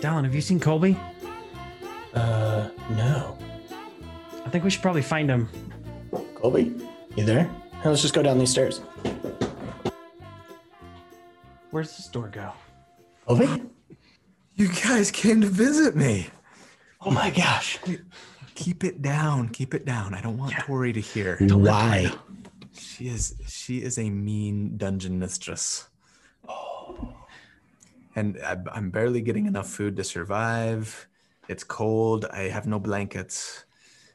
Dallin, have you seen Colby? Uh, no. I think we should probably find him. Colby, you there? Hey, let's just go down these stairs. Where's this door go? Colby? You guys came to visit me. Oh my gosh. Keep it down. Keep it down. I don't want Tori to hear. Why? She is she is a mean dungeon mistress. And I, I'm barely getting enough food to survive. It's cold. I have no blankets.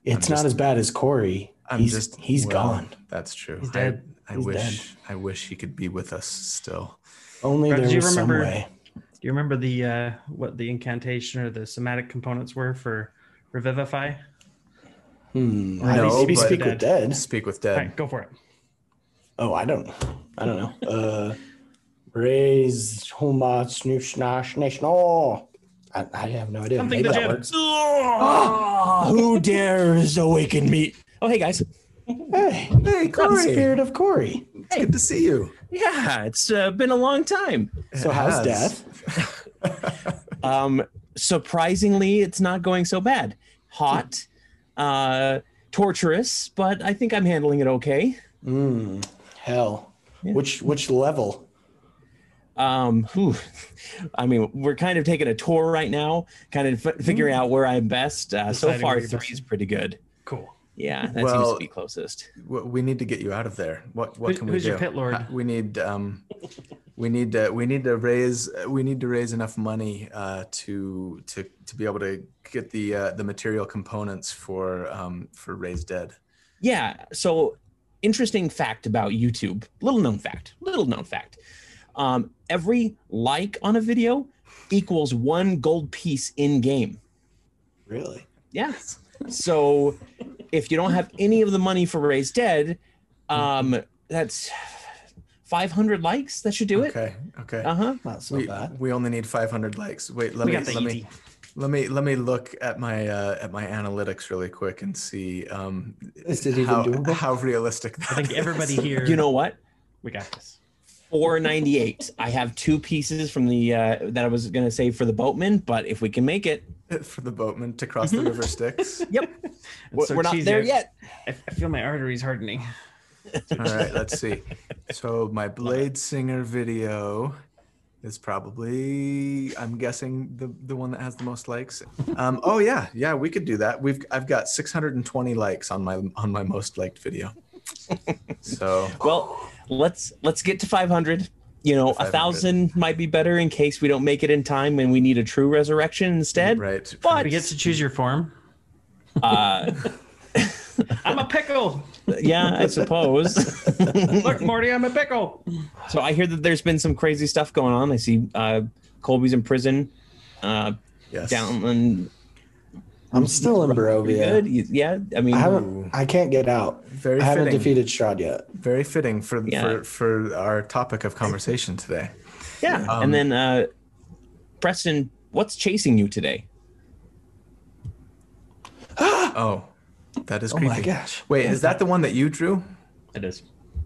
It's I'm not just- as bad as Corey. I'm he's, just he's well, gone. That's true. He's I- dead. I, He's wish I wish he could be with us still. Only Brad, there did you was some way. Do you remember the uh, what the incantation or the somatic components were for revivify? Hmm. Or at No, Maybe speak with dead. Speak with dead. right, go for it. Oh, I don't. I don't know. Uh, raise homa snoosh nation. Oh, I, I have no idea. Something Maybe to that works. Ah, who dares awaken me? Oh, hey guys. Hey, Hey, God, Corey. spirit of Corey. It's good to see you. Yeah, it's uh, been a long time. So It how's has. death? Um, surprisingly, it's not going so bad. Hot, uh, torturous, but I think I'm handling it okay. Mm, hell. Yeah. Which which level? Um, whew. I mean, we're kind of taking a tour right now, kind of f- figuring out where I'm best. Uh, so far, three best. is pretty good. Cool. Yeah, that seems Well- to be closest. W- We need to get you out of there. What what Who- can we who's do? your pit lord? We need um, we need to we need to raise we need to raise enough money uh, to to to be able to get the uh, the material components for um, for raise dead. Yeah. So, interesting fact about YouTube. Little known fact. Little known fact. Um, every like on a video equals one gold piece in game. Really? Yes. So, if you don't have any of the money for Raise Dead, um, that's 500 likes. That should do it. Okay, okay. Uh huh. Not so we, bad. we only need 500 likes. Wait, let We me got the let me easy. let me let me look at my uh, at my analytics really quick and see um, Is it even how, doable? how realistic. I think that everybody here. You know what? we got this. 498. I have two pieces from the uh, that I was gonna save for the boatman, but if we can make it, for the boatman to cross the river Styx. yep. We're, so we're not cheesy. there yet. I, I feel my arteries hardening. All right, let's see. So my Blade Singer video is probably I'm guessing the the one that has the most likes. Um, oh yeah, yeah, we could do that. We've I've got 620 likes on my on my most liked video. So Well, let's let's get to 500. You know, a thousand might be better in case we don't make it in time and we need a true resurrection instead. right, But We get to choose your form. uh, I'm a pickle. yeah, I suppose. Look, Morty, I'm a pickle. so I hear that there's been some crazy stuff going on. I see uh, Colby's in prison. Uh, yes. down in I'm still in pretty Barovia. good. Yeah, I mean, I haven't. I can't get out. Very I haven't fitting. defeated Strahd yet. Very fitting for Yeah. for for our topic of conversation today. yeah. Um, and then uh, Preston, what's chasing you today? Oh, that is Oh my gosh. Wait, is that the one that you drew? It is.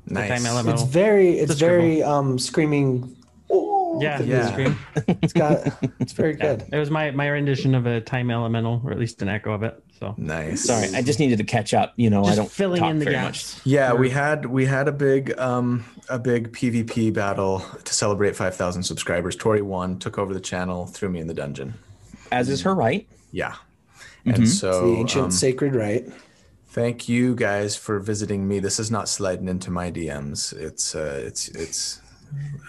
Nice. time element. It's very. It's That's scribble. very um screaming. Oh, Yeah. Yeah. Scream. It's got. It's very Yeah. good. It was my my rendition of a time elemental, or at least an echo of it. So Nice. Sorry, I just needed to catch up. You know, I don't filling talk in the very gaps. Yeah, we had we had a big um a big PvP battle to celebrate 5,000 subscribers. Tori won, took over the channel, threw me in the dungeon. as is her right. Yeah. Mhm. And It's so the ancient um, sacred right. thank you guys for visiting me. This is not sliding into my DMs. It's uh it's it's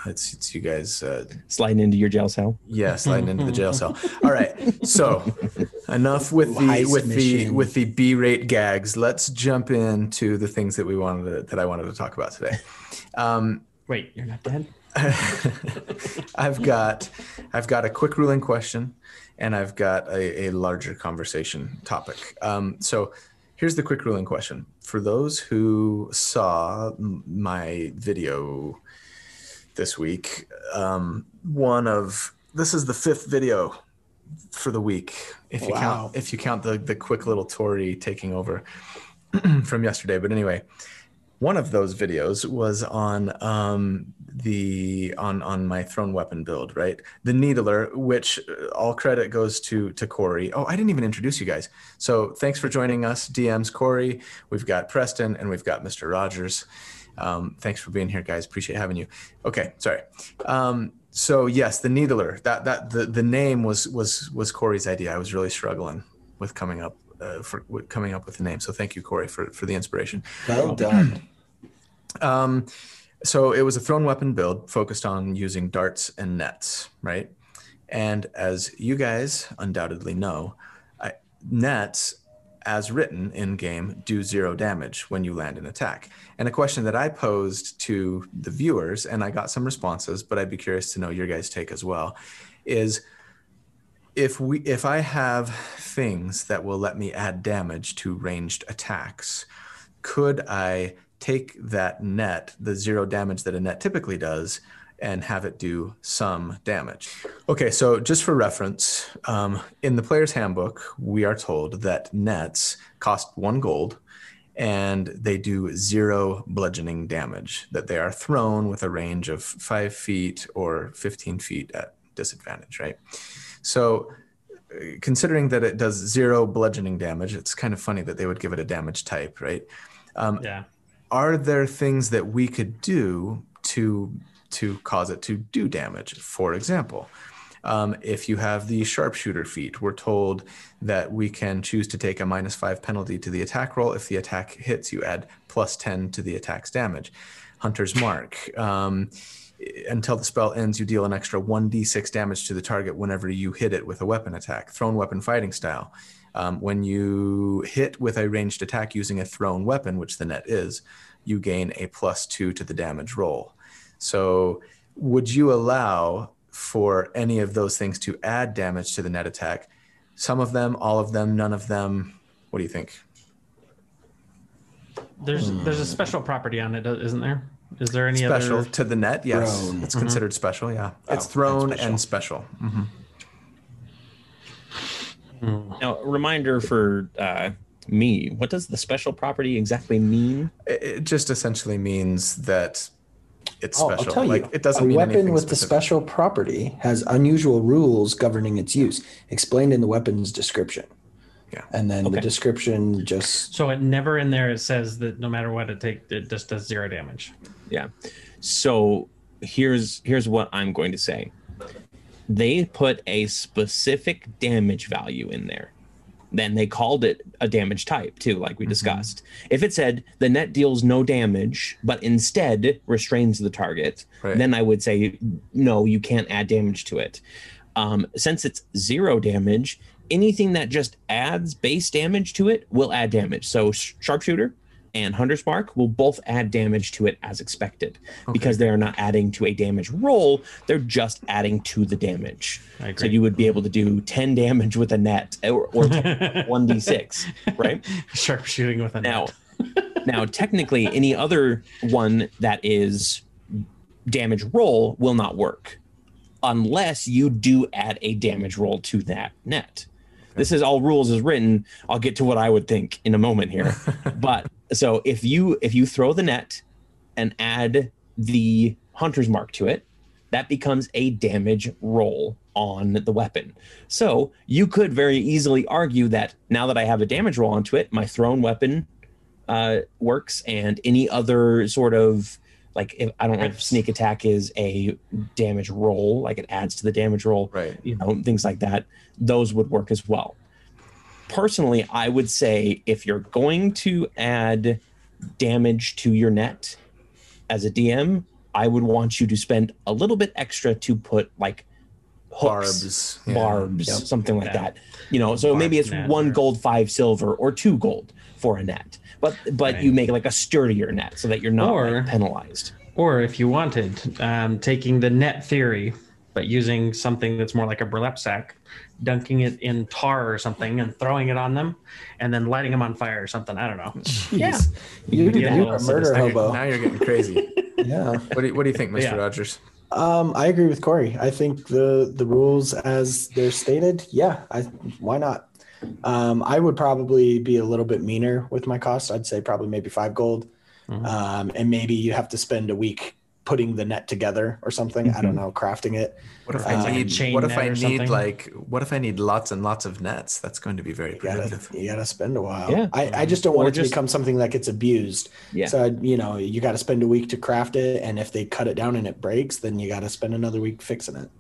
it's it's you guys uh Sliding into your jail cell. yeah, sliding into the jail cell. All right. So, enough with the Heist with the with the B-rate gags. Let's jump into the things that we wanted to, that I wanted to talk about today. Um, Wait, you're not dead. I've got I've got a quick ruling question, and I've got a, a larger conversation topic. Um, so, here's the quick ruling question for those who saw my video this week. Um, one of this is the fifth video for the week. If you Wow. count if you count the the quick little Tori taking over from yesterday, but anyway, one of those videos was on um, the on on my thrown weapon build, right? The needler, which uh, all credit goes to to Corey. Oh, I didn't even introduce you guys. So thanks for joining us, DMs Corey. We've got Preston and we've got Mr. Rogers. Um, thanks for being here, guys. Appreciate having you. Okay, sorry. Um, so yes, the needler. That that the the name was was was Corey's idea. I was really struggling with coming up uh, for with coming up with the name. So thank you, Corey, for for the inspiration. Well done. Um, so it was a thrown weapon build focused on using darts and nets, right? And as you guys undoubtedly know, I, nets, as written in game, do zero damage when you land an attack. And a question that I posed to the viewers, and I got some responses, but I'd be curious to know your guys' take as well, is if we if I have things that will let me add damage to ranged attacks, could I take that net, the zero damage that a net typically does, and have it do some damage. Okay, so just for reference, um, in the player's handbook, we are told that nets cost one gold and they do zero bludgeoning damage, that they are thrown with a range of five feet or 15 feet at disadvantage, right? So uh, considering that it does zero bludgeoning damage, it's kind of funny that they would give it a damage type, right? Um, Yeah. are there things that we could do to to cause it to do damage. For example um, if you have the sharpshooter feat we're told that we can choose to take a minus five penalty to the attack roll. If the attack hits you add plus 10 to the attack's damage. Hunter's mark um, until the spell ends you deal an extra 1d6 damage to the target whenever you hit it with a weapon attack. Thrown weapon fighting style. Um, when you hit with a ranged attack using a thrown weapon, which the net is, you gain a plus two to the damage roll. So, would you allow for any of those things to add damage to the net attack? Some of them, all of them, none of them? What do you think? There's there's a special property on it, isn't there? Is there any Special other? to the net, yes. Thrown. It's considered special, yeah. It's Oh, thrown and and special. Mhm. Now, reminder for uh, me: what does the special property exactly mean? It, it just essentially means that it's Oh, special. I'll tell like you. it doesn't a mean weapon anything with the specific. special property has unusual rules governing its use, explained in the weapon's description. Yeah. And then the description just So it never in there it says that no matter what it take, it just does zero damage. Yeah. So here's here's what I'm going to say. They put a specific damage value in there. Then they called it a damage type too, like we discussed. If it said the net deals no damage, but instead restrains the target, Right. then I would say no, you can't add damage to it. Um, since it's zero damage, anything that just adds base damage to it will add damage. So sh- sharpshooter and hunter's mark will both add damage to it as expected because they are not adding to a damage roll; they're just adding to the damage. So you would be able to do ten damage with a net or or one d six, right? Sharpshooting with a Now, net. now technically, any other one that is damage roll will not work unless you do add a damage roll to that net. This is all rules is written. I'll get to what I would think in a moment here. but so if you if you throw the net and add the hunter's mark to it, that becomes a damage roll on the weapon. So you could very easily argue that now that I have a damage roll onto it, my thrown weapon uh, works, and any other sort of like if, I don't know if sneak attack is a damage roll, like it adds to the damage roll, Right. you know, things like that. Those would work as well. Personally, I would say if you're going to add damage to your net as a DM, I would want you to spend a little bit extra to put like hooks, Barbs. yeah. barbs, Yep. something like Yeah. that. You know, so maybe it's one or- gold, five silver, or two gold for a net. But but Right. you make like a sturdier net so that you're not Or- like, penalized. Or if you wanted, um, taking the net theory, but using something that's more like a burlap sack, dunking it in tar or something and throwing it on them, and then lighting them on fire or something. I don't know. Yeah. Jeez. you, could do you're a murder Now you're, hobo. now you're getting crazy. yeah. what, do you, what do you think, Mr. Yeah. Rogers? Um, I agree with Corey. I think the the rules as they're stated, yeah, I why not? Um, I would probably be a little bit meaner with my cost. I'd say probably maybe five gold. Mhm. um, and maybe you have to spend a week putting the net together or something. I don't mm-hmm. know, crafting it. What if Or I it's need? chain What if I need like? What if I need lots and lots of nets? That's going to be very You gotta, you gotta spend a while. Yeah. I, I just don't want Or it to just- become something that gets abused. Yeah. So you know, you got to spend a week to craft it, and if they cut it down and it breaks, then you got to spend another week fixing it.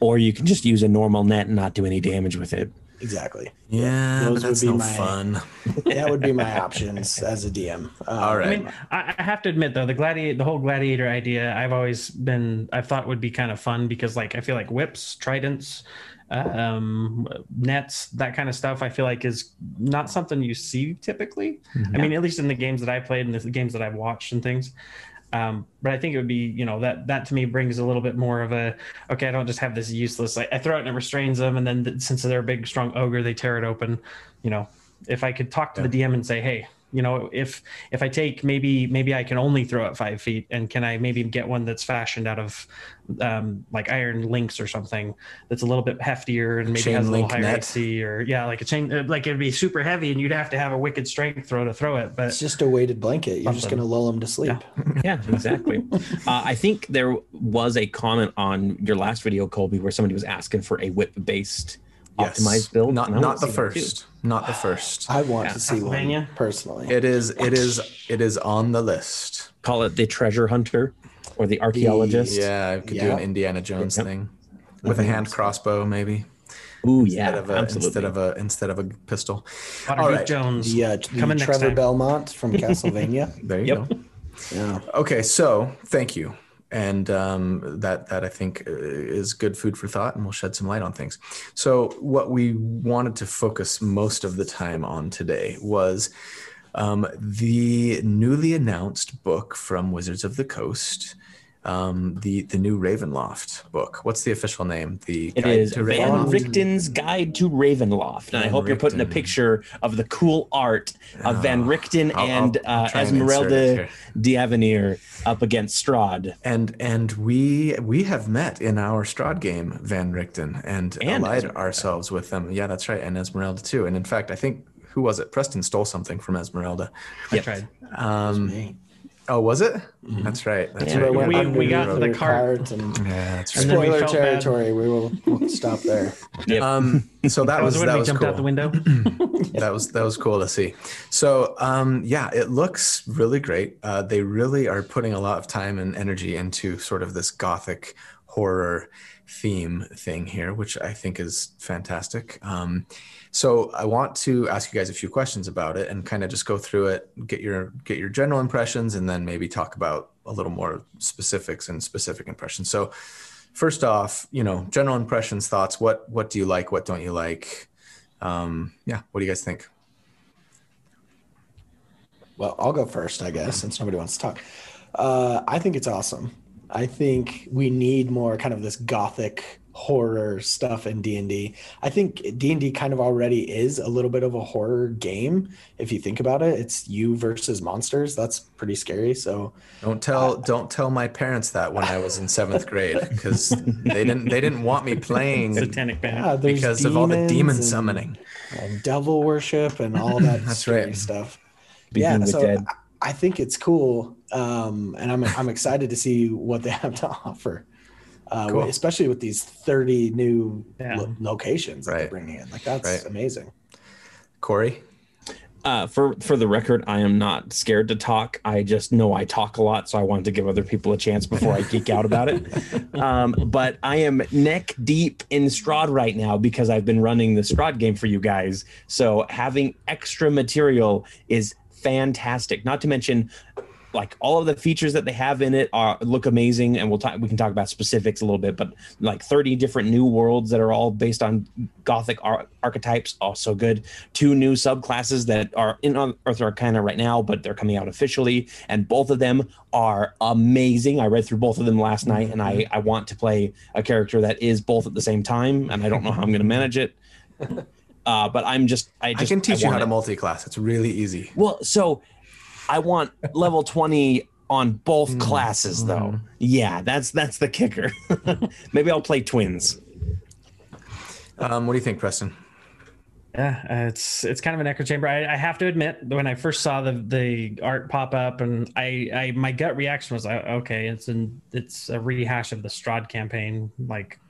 Or you can just use a normal net and not do any damage with it. Exactly. Yeah, Those but that's would be no my- fun. That would be my options as a DM. Um, All right. I mean, I, I have to admit though, the gladiator, the whole gladiator idea, I've always been, I've thought would be kind of fun because, like, I feel like whips, tridents, um, nets, that kind of stuff, I feel like is not something you see typically. I mean, at least in the games that I played and the games that I've watched and things. Um, but I think it would be, you know, that that to me brings a little bit more of a, okay, I don't just have this useless. I, I throw it and it restrains them, and then th- since they're a big, strong ogre, they tear it open. You know, if I could talk to the DM and say, hey, you know, if if I take maybe maybe I can only throw it five feet, and can I maybe get one that's fashioned out of um, like iron links or something that's a little bit heftier and maybe Chain has a little link higher net. AC or yeah, like a chain, uh, like it'd be super heavy and you'd have to have a wicked strength throw to throw it. But It's just a weighted blanket. You're just going to lull them to sleep. Yeah, exactly. uh, I think there was a comment on your last video, Colby, where somebody was asking for a whip-based Yes. optimized build. Not not the see that too. first. Not the first. I want Yeah, to see one personally. It is. It is. It is on the list. Call it the treasure hunter or the archaeologist. Yeah, I could do an Indiana Jones Yep. thing with a hand crossbow, maybe Ooh, yeah, instead of a absolutely. instead of a instead of a pistol. Waterdeep All right. Jones the, uh, coming the next Trevor time. Belmont from Castlevania. There you Yep. go. yeah. Okay, so thank you, and um, that that I think uh, is good food for thought, and we'll shed some light on things. So what we wanted to focus most of the time on today was um, the newly announced book from Wizards of the Coast. Um, the the new Ravenloft book. What's the official name? The It Guide is to Van Ravenloft? Richten's Guide to Ravenloft. And I Van hope you're putting a picture of the cool art of Van Richten I'll- I'll- and I'll uh, try and insert it Esmeralda. D'Avenir up against Strahd. And and we we have met in our Strahd game, Van Richten, and, And allied Esmeralda. ourselves with them. Yeah, that's right, and Esmeralda too. And in fact, I think who was it? Preston stole something from Esmeralda. I tried. Um, Me. Oh, was it? That's right. That's Yeah, right. we- Yeah, we got to the Under cart. and yeah, that's right. then we spoiler felt bad. territory. We will we'll stop there. Yep. Um, so that That was was that was jumped cool. out the window. that was that was cool to see. So um, yeah, it looks really great. Uh, they really are putting a lot of time and energy into sort of this gothic horror theme thing here, which I think is fantastic. Um, so I want to ask you guys a few questions about it and kind of just go through it, get your get your general impressions, and then maybe talk about a little more specifics and specific impressions. So first off, you know, general impressions, thoughts. What what do you like? What don't you like? Um, yeah, what do you guys think? Well, I'll go first, I guess, since nobody wants to talk. Uh, I think it's awesome. I think we need more kind of this gothic horror stuff in D&D. I think D&D kind of already is a little bit of a horror game if you think about it. It's you versus monsters. That's pretty scary. So Don't tell don't tell my parents that when I was in seventh grade because they didn't they didn't want me playing Satanic yeah, because of all the demon and- summoning. and devil worship and all that That's scary right. stuff. Begin with so dead. I I think it's cool, um, and I'm I'm excited to see what they have to offer, uh, Cool. especially with these 30 new Yeah. lo- locations that they're bringing in. Like that's Right. amazing. Corey, Uh, for for the record, I am not scared to talk. I just know I talk a lot, so I wanted to give other people a chance before I geek out about it. Um, but I am neck deep in Strahd right now because I've been running the Strahd game for you guys. So having extra material is fantastic. Not to mention, like all of the features that they have in it are look amazing, and we'll talk. We can talk about specifics a little bit, but like 30 different new worlds that are all based on Gothic ar- archetypes, also good. Two new subclasses that are in Unearthed Arcana right now, but they're coming out officially, and both of them are amazing. I read through both of them last night, and I I want to play a character that is both at the same time, and I don't know how I'm going to manage it. Uh, but I'm just I I can teach you how to it. multi-class. It's really easy. Well, so I want level 20 on both Mm, classes though. mm-hmm. Yeah, that's that's the kicker. Maybe I'll play twins. Um, what do you think, Preston? Yeah, uh, it's it's kind of an echo chamber. I, I have to admit, when I first saw the the art pop up, and I, I my gut reaction was, uh, okay, it's an it's a rehash of the Strahd campaign. Like,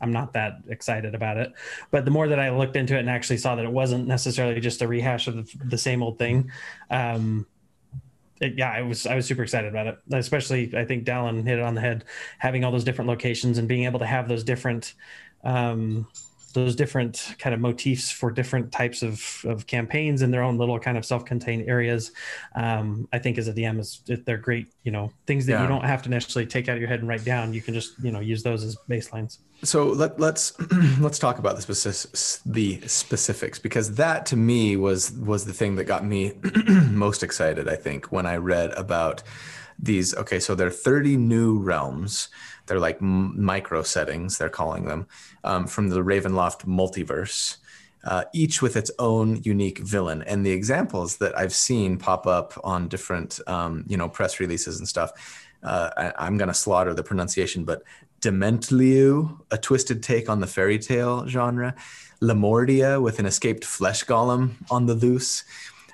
I'm not that excited about it. But the more that I looked into it and actually saw that it wasn't necessarily just a rehash of the, the same old thing, um, it, yeah, I was I was super excited about it. Especially, I think Dallin hit it on the head, having all those different locations and being able to have those different. Um, those different kind of motifs for different types of, of campaigns in their own little kind of self-contained areas um, i think as a dm is they're great you know things that Yeah. you don't have to necessarily take out of your head and write down you can just you know use those as baselines So let, let's let's talk about the specifics, the specifics because that to me was was the thing that got me most excited. I think when I read about these. Okay, so there are 30 new realms. They're like micro settings. They're calling them um, from the Ravenloft multiverse. Uh, each with its own unique villain, and the examples that I've seen pop up on different, um, you know, press releases and stuff. Uh, I, I'm going to slaughter the pronunciation, but Dementlieu, a twisted take on the fairy tale genre, Lamordia with an escaped flesh golem on the loose,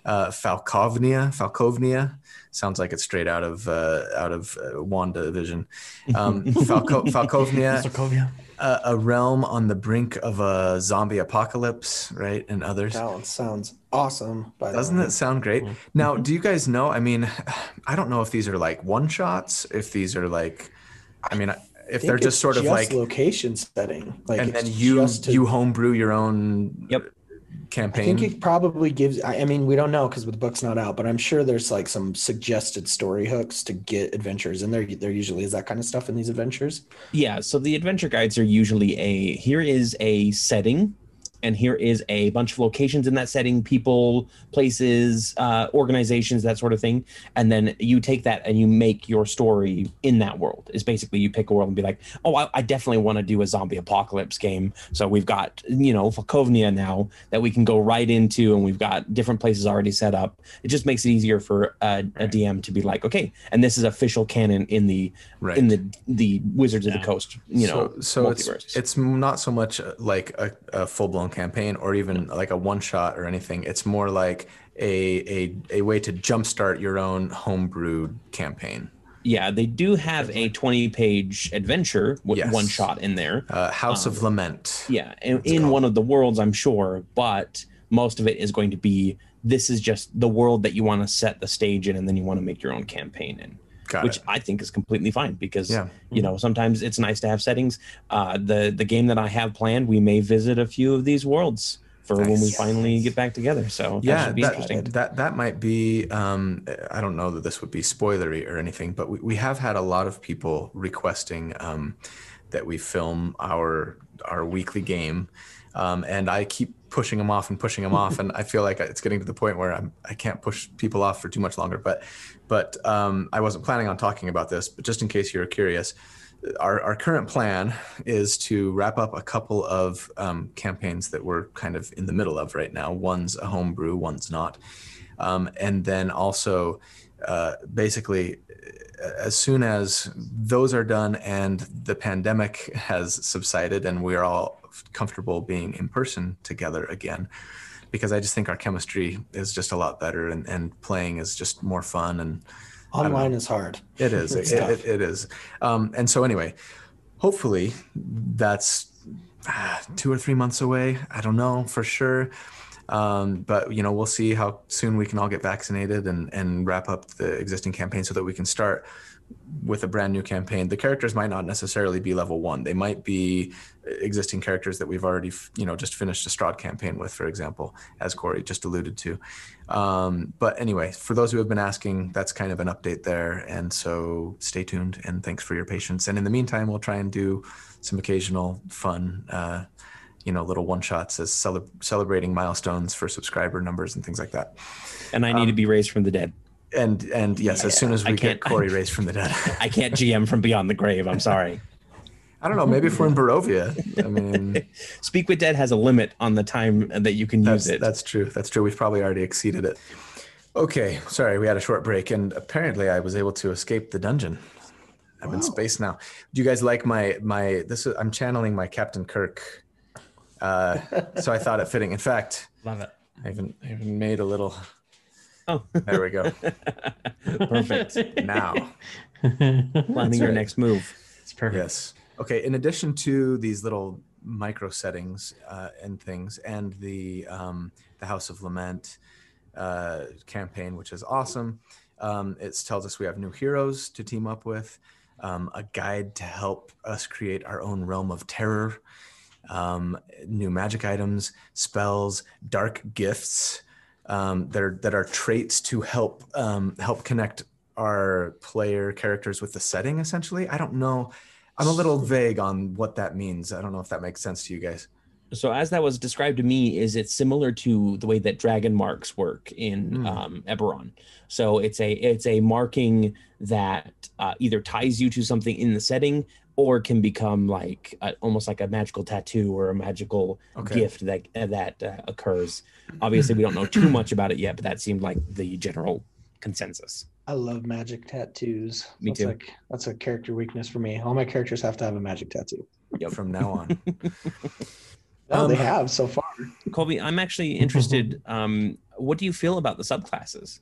uh, Falkovnia, Falkovnia sounds like it's straight out of uh, out of uh, WandaVision. Um, Falco- Falkovnia, a, a realm on the brink of a zombie apocalypse, right, and others. That one sounds awesome. By Doesn't way. it sound great? Now, do you guys know? I mean, I don't know if these are like one shots, if these are like, I mean, if they're just it's sort of like, location setting. Like and then you just to- you homebrew your own Yep. I think it probably gives. I I mean, we don't know because the book's not out, but I'm sure there's like some suggested story hooks to get adventures in there. There usually is that kind of stuff in these adventures. Yeah, so the adventure guides are usually a here is a setting, and here is a bunch of locations in that setting, people, places, uh, organizations, that sort of thing. And then you take that and you make your story in that world. Is basically you pick a world and be like, oh, I, I definitely want to do a zombie apocalypse game. So we've got you know Falkovnia now that we can go right into, and we've got different places already set up. It just makes it easier for a, a DM to be like, okay, and this is official canon in the Right. in the the Wizards of the Coast, you know, so, so it's it's not so much uh, like a, a full blown campaign or even like a one shot or anything. It's more like a a, a way to jumpstart your own homebrewed campaign. yeah, they do have a 20 page adventure with Yes. one shot in there. Uh, House Um, of Lament. Yeah, in, in one of the worlds, I'm sure, but most of it is going to be this is just the world that you want to set the stage in, and then you want to make your own campaign in. Got which it. I think is completely fine because Yeah. you know sometimes it's nice to have settings. Uh, the the game that I have planned, we may visit a few of these worlds for when we finally get back together. So that yeah, should be that, interesting. that that might be. Um, I don't know that this would be spoilery or anything, but we, we have had a lot of people requesting um, that we film our our weekly game, um, and I keep pushing them off and pushing them off, and I feel like it's getting to the point where I'm I can't push people off for too much longer. But but um, I wasn't planning on talking about this, but just in case you're curious. Our, our current plan is to wrap up a couple of um, campaigns that we're kind of in the middle of right now. One's a homebrew, one's not. Um, and then also, uh, basically, as soon as those are done and the pandemic has subsided and we're all comfortable being in person together again, because I just think our chemistry is just a lot better and, and playing is just more fun and Online is hard. it is. It, it, it is. Um, and so, anyway, hopefully that's ah, two or three months away. I don't know for sure. Um, but you know, we'll see how soon we can all get vaccinated and and wrap up the existing campaign so that we can start with a brand new campaign. The characters might not necessarily be level one. They might be existing characters that we've already, you know, just finished a Strahd campaign with, for example, as Corey just alluded to. Um, but anyway, for those who have been asking, that's kind of an update there. And so stay tuned and thanks for your patience. And in the meantime, we'll try and do some occasional fun, uh, you know, little one shots as cele- celebrating milestones for subscriber numbers and things like that. and I need to be um, raised from the dead. And and yes, as soon as we get can't- Corey raised from the dead. I can't GM from beyond the grave. I'm sorry. I don't know. Maybe if we're in Barovia, I mean, Speak with Dead has a limit on the time that you can use it. that's true. That's true. We've probably already exceeded it. Okay, sorry, we had a short break, and apparently I was able to escape the dungeon. I'm in space now. Do you guys like my my? This is I'm channeling my Captain Kirk Uh, so I thought it fitting. In fact, Love it. I even, I even made a little. Oh, There we go. perfect. Now, Planning your right. next move. It's perfect. yes. Okay. In addition to these little micro settings uh, and things, and the um, the House of Lament uh, campaign, which is awesome. Um, it tells us we have new heroes to team up with, um, a guide to help us create our own realm of terror, um, new magic items, spells, dark gifts um, that are that are traits to help um, help connect our player characters with the setting. Essentially, I don't know. I'm a little vague on what that means. I don't know if that makes sense to you guys. So as that was described to me, is it similar to the way that dragon marks work in Hmm. um, Eberron? So it's a it's a marking that uh, either ties you to something in the setting or can become like a, almost like a magical tattoo or a magical Okay. gift that uh, that uh, occurs. Obviously, we don't know too much about it yet, but that seemed like the general consensus. I love magic tattoos. Me that's too. Like, that's a character weakness for me. All my characters have to have a magic tattoo. From now on, No, they Um, have so far. Colby, I'm actually interested. Um, what do you feel about the subclasses?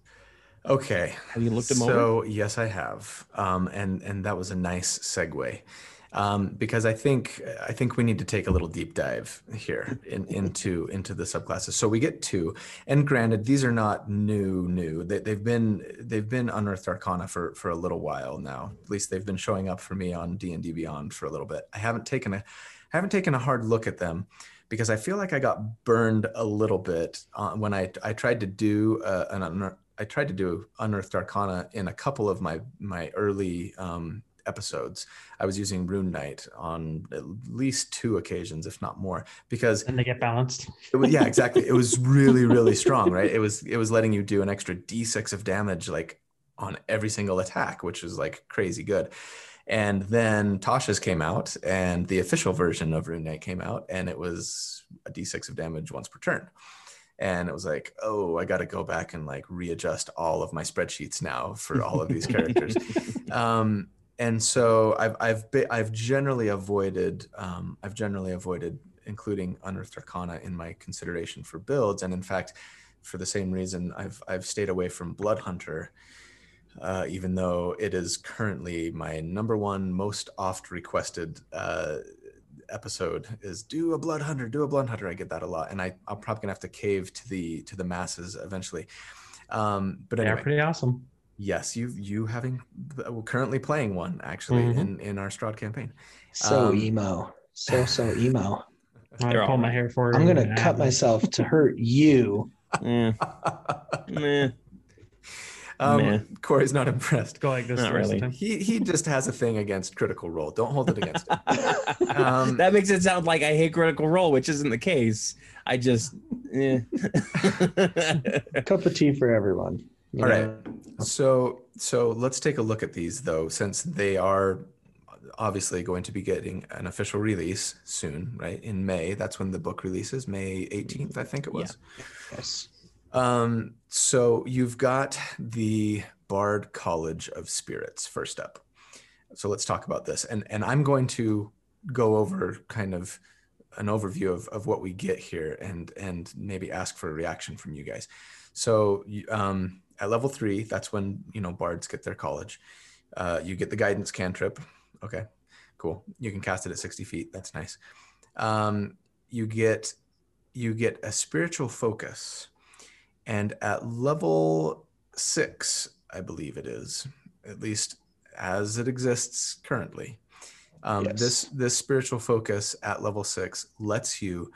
Okay. Have you looked them over? so yes, I have, um, and and that was a nice segue, um, because I think I think we need to take a little deep dive here in, into into the subclasses. So we get two, and granted, these are not new new. They, they've been they've been unearthed arcana for for a little while now. At least they've been showing up for me on D and D Beyond for a little bit. I haven't taken a haven't taken a hard look at them because I feel like I got burned a little bit uh, when I I tried to do uh, an I tried to do unearthed arcana in a couple of my my early um, episodes. I was using Rune Knight on at least two occasions, if not more, because And they get balanced. it was, yeah, exactly. It was really, really strong, right? It was it was letting you do an extra d6 of damage like on every single attack, which was like crazy good. And then Tasha's came out, and the official version of Rune Knight came out, and it was a d6 of damage once per turn. And it was like, oh, I got to go back and like readjust all of my spreadsheets now for all of these characters. um, and so I've I've be, I've generally avoided um, I've generally avoided including unearthed arcana in my consideration for builds, and in fact, for the same reason, I've I've stayed away from Blood Hunter, uh, even though it is currently my number one most oft requested uh, episode is do a Blood Hunter, do a Blood Hunter. I get that a lot, and I I'm probably gonna have to cave to the to the masses eventually. Um, but They're pretty awesome. Yes, you you having well, currently playing one actually Mhm. in in our Strahd campaign. So Um, emo. So so emo. I pull my hair forward. I'm gonna cut myself to hurt you. Meh. Um, Meh. Corey's not impressed. Go like this Not really. time. He he just has a thing against Critical Role. Don't hold it against him. Um, that makes it sound like I hate Critical Role, which isn't the case. I just, eh. Cup of tea for everyone. you All know? right. So so let's take a look at these though, since they are obviously going to be getting an official release soon, right? In May. That's when the book releases, May 18th, I think it was. Yes. Um, so you've got the Bard College of Spirits first up. So let's talk about this. And and I'm going to go over kind of an overview of, of what we get here and and maybe ask for a reaction from you guys. So um, at level three, that's when you know bards get their college. Uh, you get the guidance cantrip. Okay, cool. You can cast it at 60 feet. That's nice. Um, you get you get a spiritual focus and at level six, I believe it is, at least as it exists currently, um, Yes. this this spiritual focus at level six lets you,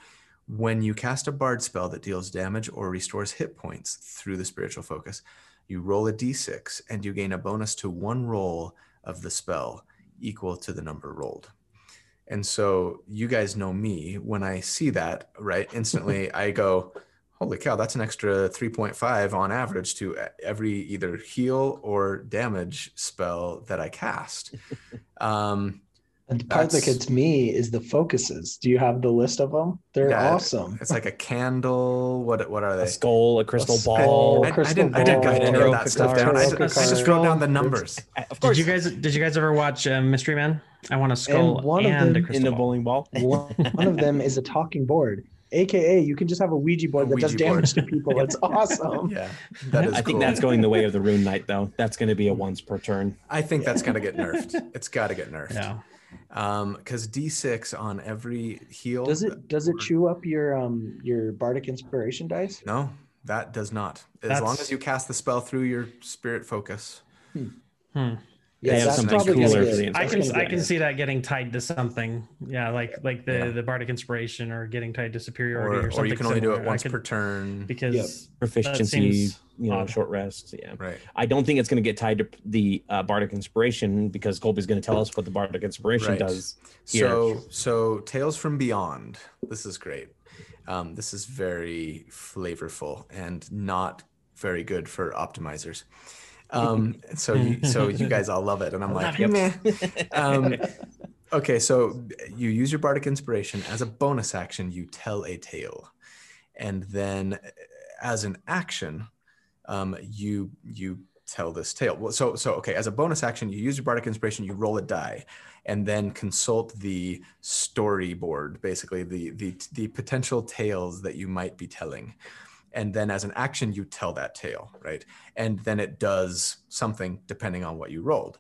when you cast a bard spell that deals damage or restores hit points through the spiritual focus, you roll a d6 and you gain a bonus to one roll of the spell equal to the number rolled. And so you guys know me when I see that, right? Instantly I go, holy cow, that's an extra 3.5 on average to every either heal or damage spell that I cast. Um, and The part that gets me is the focuses. Do you have the list of them? They're Yeah, awesome. It's like a candle. What what are they? A they? skull, a crystal skull. ball. I, I crystal didn't. I didn't ball, write any of that stuff down. I, just- I just wrote down the numbers. Of course, Did you guys did you guys ever watch uh, Mystery Men? I want a skull and, one of them- a in crystal the ball. bowling ball. One one of them is a talking board, aka you can just have a Ouija board A that does Ouija board. damage to people. It's awesome. Yeah, that is. I think that's going the way of the Rune Knight, though. That's going to be a once per turn. I think that's got to get nerfed. It's got to get nerfed. Yeah. Um, because D6 on every heal. Does it does it chew up your um your bardic inspiration dice? No, that does not. As long as you cast the spell through your spirit focus. Hmm. They have that's something probably gonna cooler for the I can I can see that getting tied to something. Yeah, like like the Yeah. the bardic inspiration or getting tied to superiority Or, or, or something. you can only do it once could- per turn. because Proficiency, you know, odd. short rests. Yeah. Right. I don't think it's going to get tied to the uh, Bardic Inspiration because Colby's going to tell us what the Bardic Inspiration Right. does. here. So so Tales from Beyond. This is great. Um, this is very flavorful and not very good for optimizers. Um, so you, so you guys all love it, and I'm like, meh. Um, okay, so you use your bardic inspiration as a bonus action. You tell a tale, and then uh, as an action, um, you you tell this tale. Well, so so okay, as a bonus action, you use your bardic inspiration. You roll a die, and then consult the storyboard, basically the the the potential tales that you might be telling. And then as an action, you tell that tale, right? And then it does something depending on what you rolled.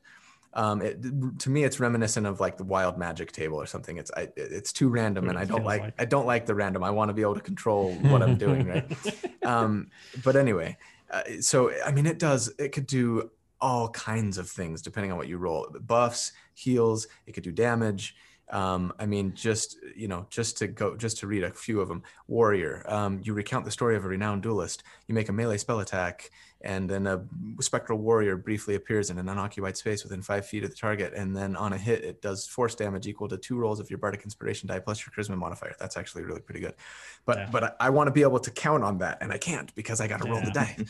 Um, it, to me it's reminiscent of like the wild magic table or something. It's I, it's too random and i don't like, like. i don't like the random. I want to be able to control what i'm doing right? Um, but anyway uh, so i mean it does it could do all kinds of things depending on what you roll. Buffs heals it could do damage um, I mean, just you know, just to go, just to read a few of them. Warrior, um, you recount the story of a renowned duelist. You make a melee spell attack, and then a spectral warrior briefly appears in an unoccupied space within five feet of the target, and then on a hit, it does force damage equal to two rolls of your bardic inspiration die plus your charisma modifier. That's actually really pretty good. But Yeah. but I, I want to be able to count on that, and I can't because I got to roll the die.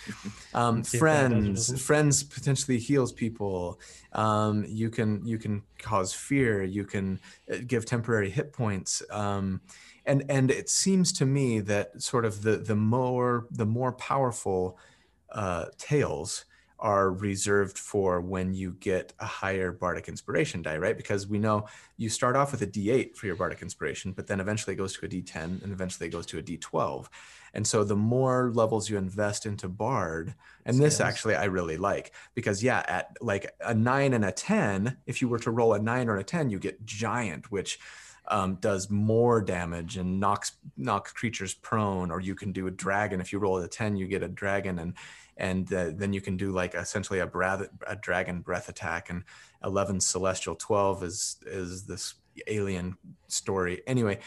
Um, Let's see if that does or friends, friends potentially heals people. Um, you can you can cause fear. You can uh, give temporary hit points. Um, and and it seems to me that sort of the the more the more powerful uh, tales are reserved for when you get a higher bardic inspiration die, right? Because we know you start off with a D8 for your bardic inspiration, but then eventually it goes to a D10 and eventually it goes to a D12. And so the more levels you invest into bard, and this Scales. actually I really like because yeah, at like a nine and a 10, if you were to roll a nine or a 10, you get giant, which um, does more damage and knocks knocks creatures prone, or you can do a dragon. If you roll a 10, you get a dragon and and uh, then you can do like essentially a breath a dragon breath attack and 11 celestial 12 is is this alien story. Anyway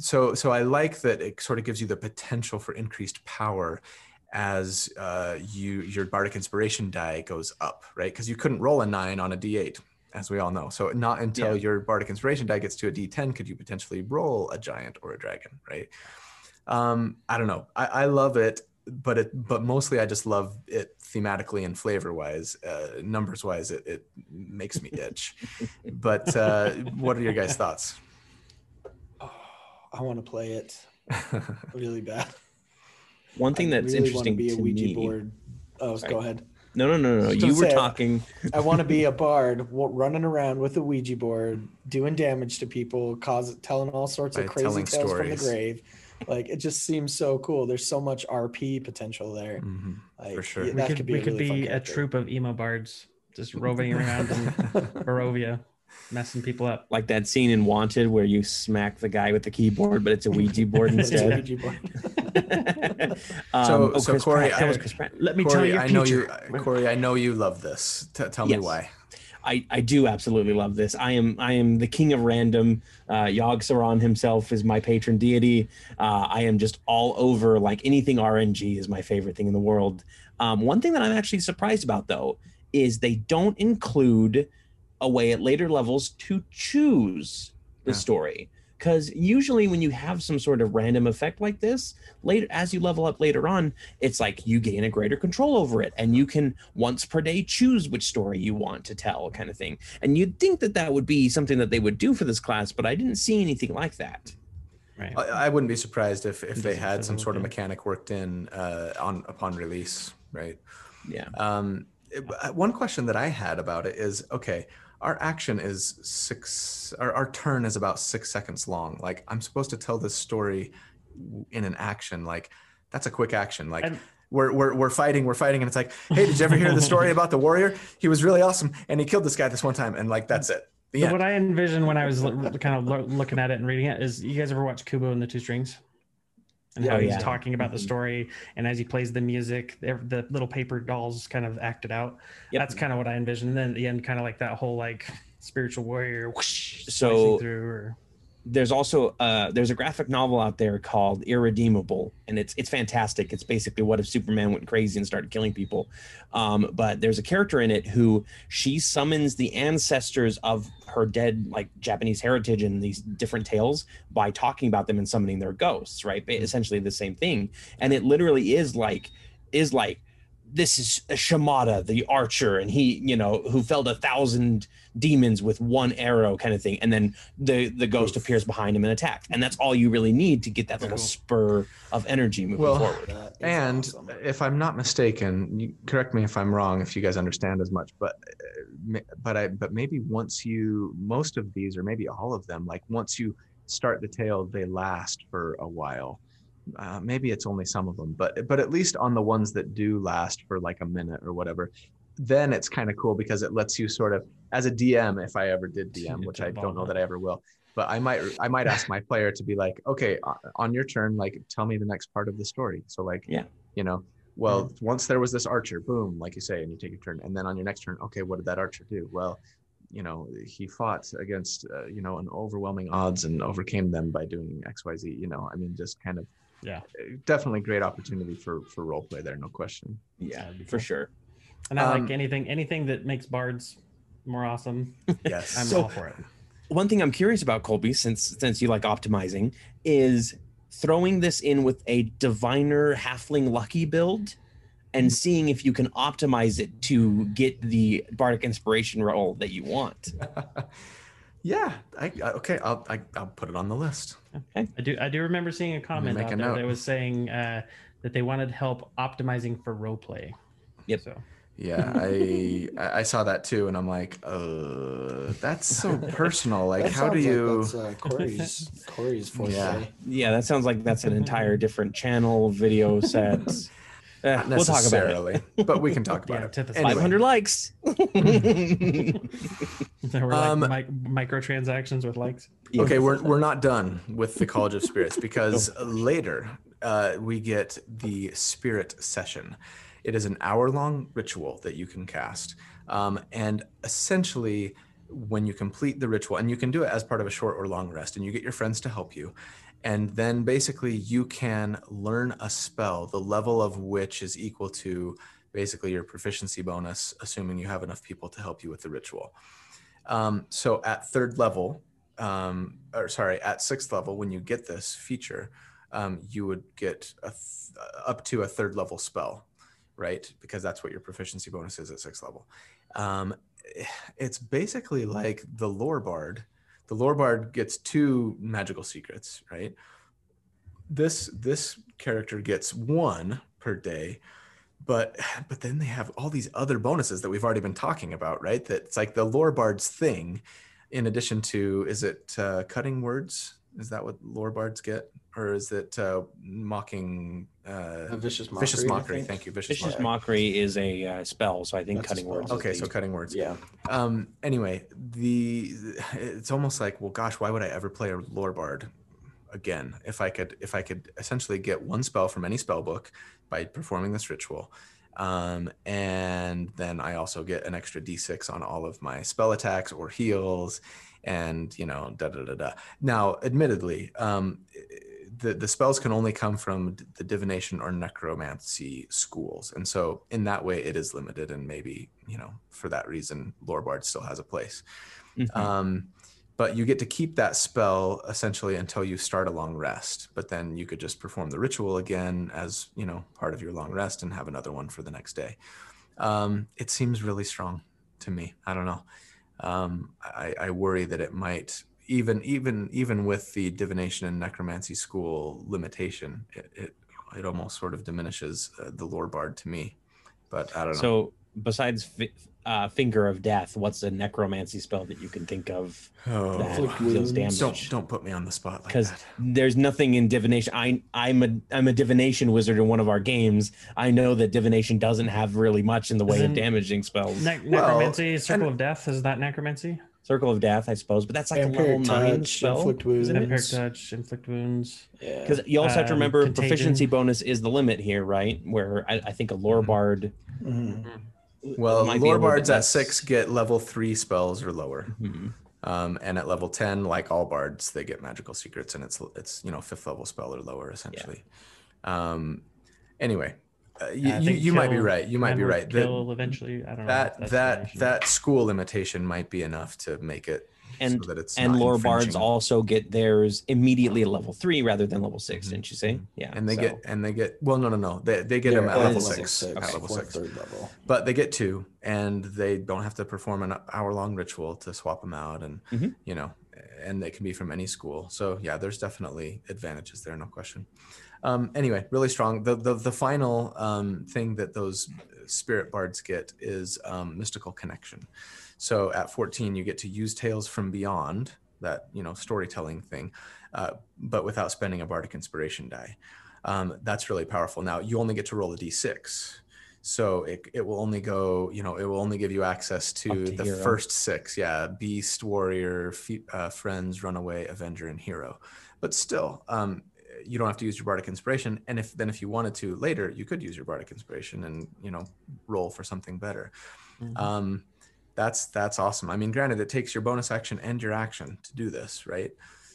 so so i like that it sort of gives you the potential for increased power as uh, you your bardic inspiration die goes up right? Because you couldn't roll a 9 on a d8 as we all know. So not until Yeah. your bardic inspiration die gets to a d10 could you potentially roll a giant or a dragon right? Um i don't know. I, I love it but it but mostly i just love it thematically and flavor wise uh, numbers wise it, it makes me itch but uh, what are your guys thoughts Oh, I want to play it really bad. One thing I that's really wanna interesting be a to Ouija me. board. Oh, Sorry. go ahead. No, no, no, no. no. Just You were say- talking. I want to be a bard wa- running around with a Ouija board, doing damage to people, cause telling all sorts of crazy telling tales from the grave. Like it just seems so cool. There's so much RP potential there. Mhm. Like, For sure. yeah, We we could, could be we a could really be a troop of emo bards just roving around in Barovia, messing people up. like that scene in Wanted where you smack the guy with the keyboard, but it's a Ouija board It's a instead. Ouija board. um, So- oh, so Chris Corey, Pratt. that was Chris Pratt. Let me tell you, I know you, future. Corey. I know you love this. T- tell me why. I, I do absolutely love this. I am I am the king of random. Uh, Yogg Saron himself is my patron deity. Uh, I am just all over like anything RNG is my favorite thing in the world. Um, one thing that I'm actually surprised about though is they don't include a way at later levels to choose the Yeah. story. Because usually when you have some sort of random effect like this later as you level up later on it's like you gain a greater control over it and you can once per day choose which story you want to tell kind of thing. And you'd think that that would be something that they would do for this class but i didn't see anything like that. Right. I, I wouldn't be surprised if if they had some sort of mechanic worked in uh, on upon release, right? yeah. Um, uh, one question that I had about it is okay, our action is six, our, our turn is about six seconds long. Like, I'm supposed to tell this story in an action. Like, that's a quick action. Like, we're, we're, we're fighting, we're fighting, and it's like, hey, did you ever hear the story about the warrior? He was really awesome, and he killed this guy this one time, and like, that's it. So what I envisioned when I was kind of lo- looking at it and reading it is, you guys ever watch Kubo and the Two Strings? And Yeah, how oh, he's yeah. talking about the Mhm. story, and as he plays the music, the the little paper dolls kind of acted out. Yep. That's kind of what I envisioned. And then at the end, kind of like that whole like spiritual warrior whoosh, So- through. Or there's also uh, there's a graphic novel out there called Irredeemable, and it's it's fantastic. It's basically what if Superman went crazy and started killing people. Um, but there's a character in it who she summons the ancestors of her dead like Japanese heritage in these different tales by talking about them and summoning their ghosts. Right, Ba- essentially the same thing. And it literally is like is like this is Shimada, the archer, and he, you know, who felled a thousand demons with one arrow, kind of thing. And then the the ghost Oof. appears behind him and attacks, and that's all you really need to get that little Cool. spur of energy moving Well, forward. That is and awesome. if I'm not mistaken, you correct me if I'm wrong. If you guys understand as much, but uh, but I but maybe once you most of these or maybe all of them, like once you start the tale, they last for a while. Uh, maybe it's only some of them, but but at least on the ones that do last for like a minute or whatever, then it's kind of cool because it lets you sort of as a DM, if I ever did DM, which I don't know that I ever will, but I might I might ask my player to be like, okay, on your turn, like tell me the next part of the story. So like, Yeah. you know, well, once there was this archer, boom, like you say, and you take your turn, and then on your next turn, okay, what did that archer do? Well, you know, he fought against uh, you know an overwhelming odds and overcame them by doing X Y Z. You know, I mean, just kind of yeah, definitely great opportunity for for role play there, no question. Yeah, that'd for sure. and I Um, like anything anything that makes bards more awesome. Yes. I'm So- all for it. One thing I'm curious about, Colby, since since you like optimizing, is throwing this in with a diviner halfling lucky build and seeing if you can optimize it to get the bardic inspiration roll that you want. yeah. I, I okay. I'll I, I'll put it on the list. Okay. I do I do remember seeing a comment make out a there note. that was saying uh, that they wanted help optimizing for role play. Yep. So Yeah, I I I saw that too, and I'm like, uh, that's so personal. Like, That how do sounds you? that's, uh, Corey's Corey's forte. Yeah. Yeah, that sounds like that's an entire different channel video set. Eh, we'll talk about it. necessarily, but we can talk about Yeah, it. antithesis. Anyway. 500 likes. there were like Um, mic- microtransactions with likes. Okay, we're we're not done with the College of Spirits because later uh, we get the Spirit Session. It is an hour long ritual that you can cast, um, and essentially, when you complete the ritual, and you can do it as part of a short or long rest, and you get your friends to help you, and then basically you can learn a spell, the level of which is equal to basically your proficiency bonus, assuming you have enough people to help you with the ritual. Um, so at third level, um, or sorry, at sixth level, when you get this feature, um, you would get a th- up to a third level spell, right? Because that's what your proficiency bonus is at sixth level. Um, it's basically like the lore bard. The lore bard gets two magical secrets, right? This this character gets one per day, but but then they have all these other bonuses that we've already been talking about, right? That's like the lore bard's thing in addition to is it uh, cutting words is that what lore bards get or is it uh, mocking uh, vicious mockery. vicious mockery thank you vicious, Vicious mockery mockery is a uh, spell, so I think That's cutting words. okay so cutting words Yeah. um anyway the it's almost like well gosh why would i ever play a lore bard again if i could if i could essentially get one spell from any spell book by performing this ritual um, and then i also get an extra d6 on all of my spell attacks or heals and you know da da da da now admittedly um, the, the spells can only come from the divination or necromancy schools and so in that way it is limited and maybe you know for that reason lore bard still has a place Mhm. um, but you get to keep that spell essentially until you start a long rest. But then you could just perform the ritual again as you know part of your long rest and have another one for the next day. Um, it seems really strong to me. I don't know. Um, I, I worry that it might even even even with the divination and necromancy school limitation, it it, it almost sort of diminishes uh, the lore bard to me. But I don't know. So besides fi- uh, finger of death, what's a necromancy spell that you can think of oh, that Inflict deals damage? don't don't put me on the spot because that. there's nothing in divination. I I'm a I'm a divination wizard in one of our games. I know that divination doesn't have really much in the way of Isn't- damaging spells. Ne- Well, necromancy, circle and- of death. Is that necromancy? Circle of death, I suppose, but that's like a level Vampiric nine spell. inflict wounds. Vampiric touch, inflict wounds. Yeah. Because you also have to Um, remember contagion. proficiency bonus is the limit here, right? Where I, I think a lore bard. Mhm. Well, might be a lore bards at six get level three spells or lower, Mhm. um, and at level ten, like all bards, they get magical secrets, and it's it's you know fifth level spell or lower essentially. Um, anyway, uh, you, you, you might be right. You might be right. The- eventually. I don't know. that that's that that school limitation might be enough to make it And so that it's and lore bards also get theirs immediately at level three rather than level 6 Mhm. Didn't you say? Yeah. and they so- get and they get well no no no they, they get They're them at at level level six, six, at level fourth, six third level. but they get two and they don't have to perform an hour long ritual to swap them out and Mhm. you know and they can be from any school so yeah there's definitely advantages there no question um, anyway really strong the the, the final um, thing that those spirit bards get is um, mystical connection so at 14 you get to use tales from beyond that you know storytelling thing uh, but without spending a bardic inspiration die. Um, that's really powerful. Now you only get to roll a d6 so it, it will only go you know it will only give you access to, to the hero. first six. Yeah beast warrior fe- uh, friends runaway avenger and hero. But still um, you don't have to use your bardic inspiration. And if then if you wanted to later you could use your bardic inspiration and you know roll for something better. Mhm. um, that's that's awesome. I mean granted it takes your bonus action and your action to do this right?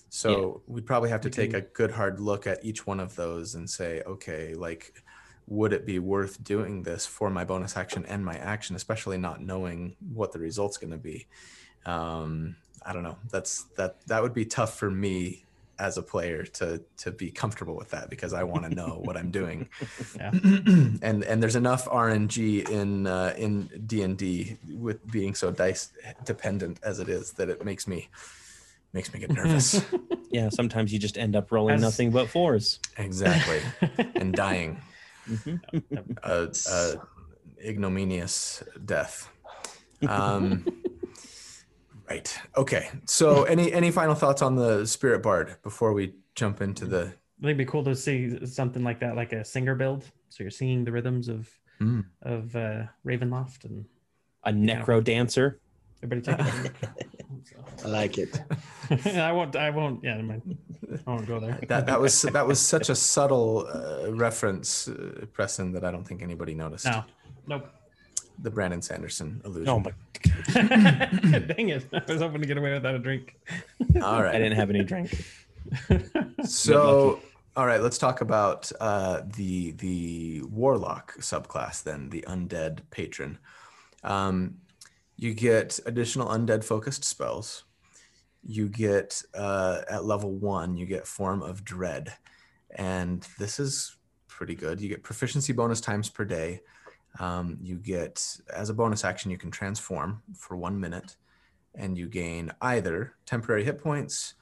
So we'd probably have to take a good hard look at each one of those and say okay like would it be worth doing this for my bonus action and my action? Especially not knowing what the result's going to be. Um, i don't know. That's that that would be tough for me as a player to to be comfortable with that because i want to know what i'm doing Yeah. and and there's enough rng in uh, in d&d with being so dice dependent as it is that it makes me makes me get nervous yeah, sometimes you just end up rolling As- nothing but fours. exactly and dying Mhm. a, a ignominious death. Um, right. Okay. So, any any final thoughts on the spirit bard before we jump into the? I think it'd be cool to see something like that, like a singer build. So you're singing the rhythms of Mm. of uh, Ravenloft, and A necro dancer. everybody take it. I like it. I won't. I won't. Yeah, never mind. I won't go there. That that was that was such a subtle uh, reference, uh, Preston, that I don't think anybody noticed. No. Nope. The Brandon Sanderson illusion. Oh my! Dang it! I was hoping to get away without a drink. All right, I didn't have any drink. So, all right, let's talk about uh, the the warlock subclass. Then the undead patron. Um, you get additional undead focused spells. You get uh, at level one, you get form of dread, and this is pretty good. You get proficiency bonus times per day. Um, you get as a bonus action, you can transform for one minute, and you gain either temporary hit points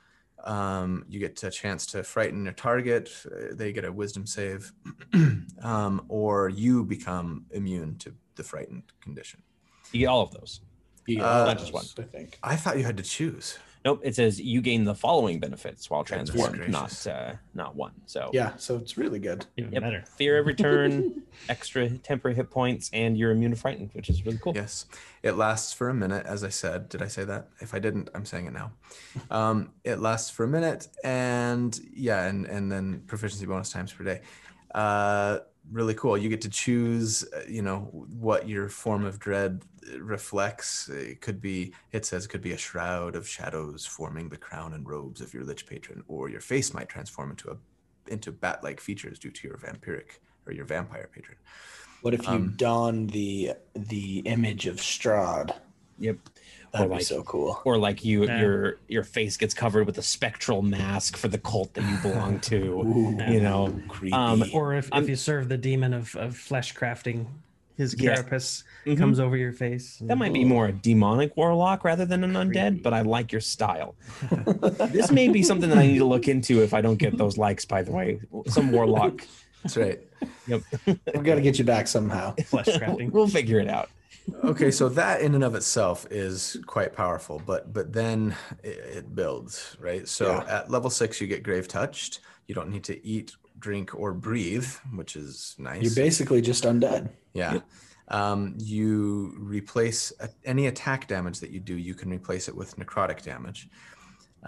um, you get a chance to frighten a target. uh, They get a wisdom save, um, or you become immune to the frightened condition. You get all of those. Yeah, Uh, Not just one. I think. I thought you had to choose. Nope. It says you gain the following benefits while Goodness transformed, not uh, not one. So Yeah, so it's really good. Even Yep. better. fear every turn, extra temporary hit points, and you're immune to frightened, which is really cool. Yes, it lasts for a minute. As I said, did I say that? If I didn't, I'm saying it now. Um, it lasts for a minute, and yeah, and and then proficiency bonus times per day. Uh, really cool. You get to choose, uh, you know, what your form of dread reflects. It could be, it says, it could be a shroud of shadows forming the crown and robes of your lich patron, or your face might transform into a into bat-like features due to your vampiric or your vampire patron. What if you Um, don the the image of Strahd Yep. That'd or be like so cool. or like you Yeah. your your face gets covered with a spectral mask for the cult that you belong to. Ooh, you know. creepy. Um, Or if, I'm- if you serve the demon of, of flesh crafting, his Yeah. carapace Mhm. comes over your face. That might be more a demonic warlock rather than an undead, but I like your style. this may be something that I need to look into if I don't get those likes, by the way. Some warlock. That's right. Yep. We've got to get you back somehow. flesh crafting. We'll figure it out. Okay, so that in and of itself is quite powerful, but but then it, it builds, right? So Yeah. at level six, you get grave touched. You don't need to eat, drink, or breathe, which is nice. You're basically just undead. Yeah. Um, you replace any attack damage that you do, you can replace it with necrotic damage.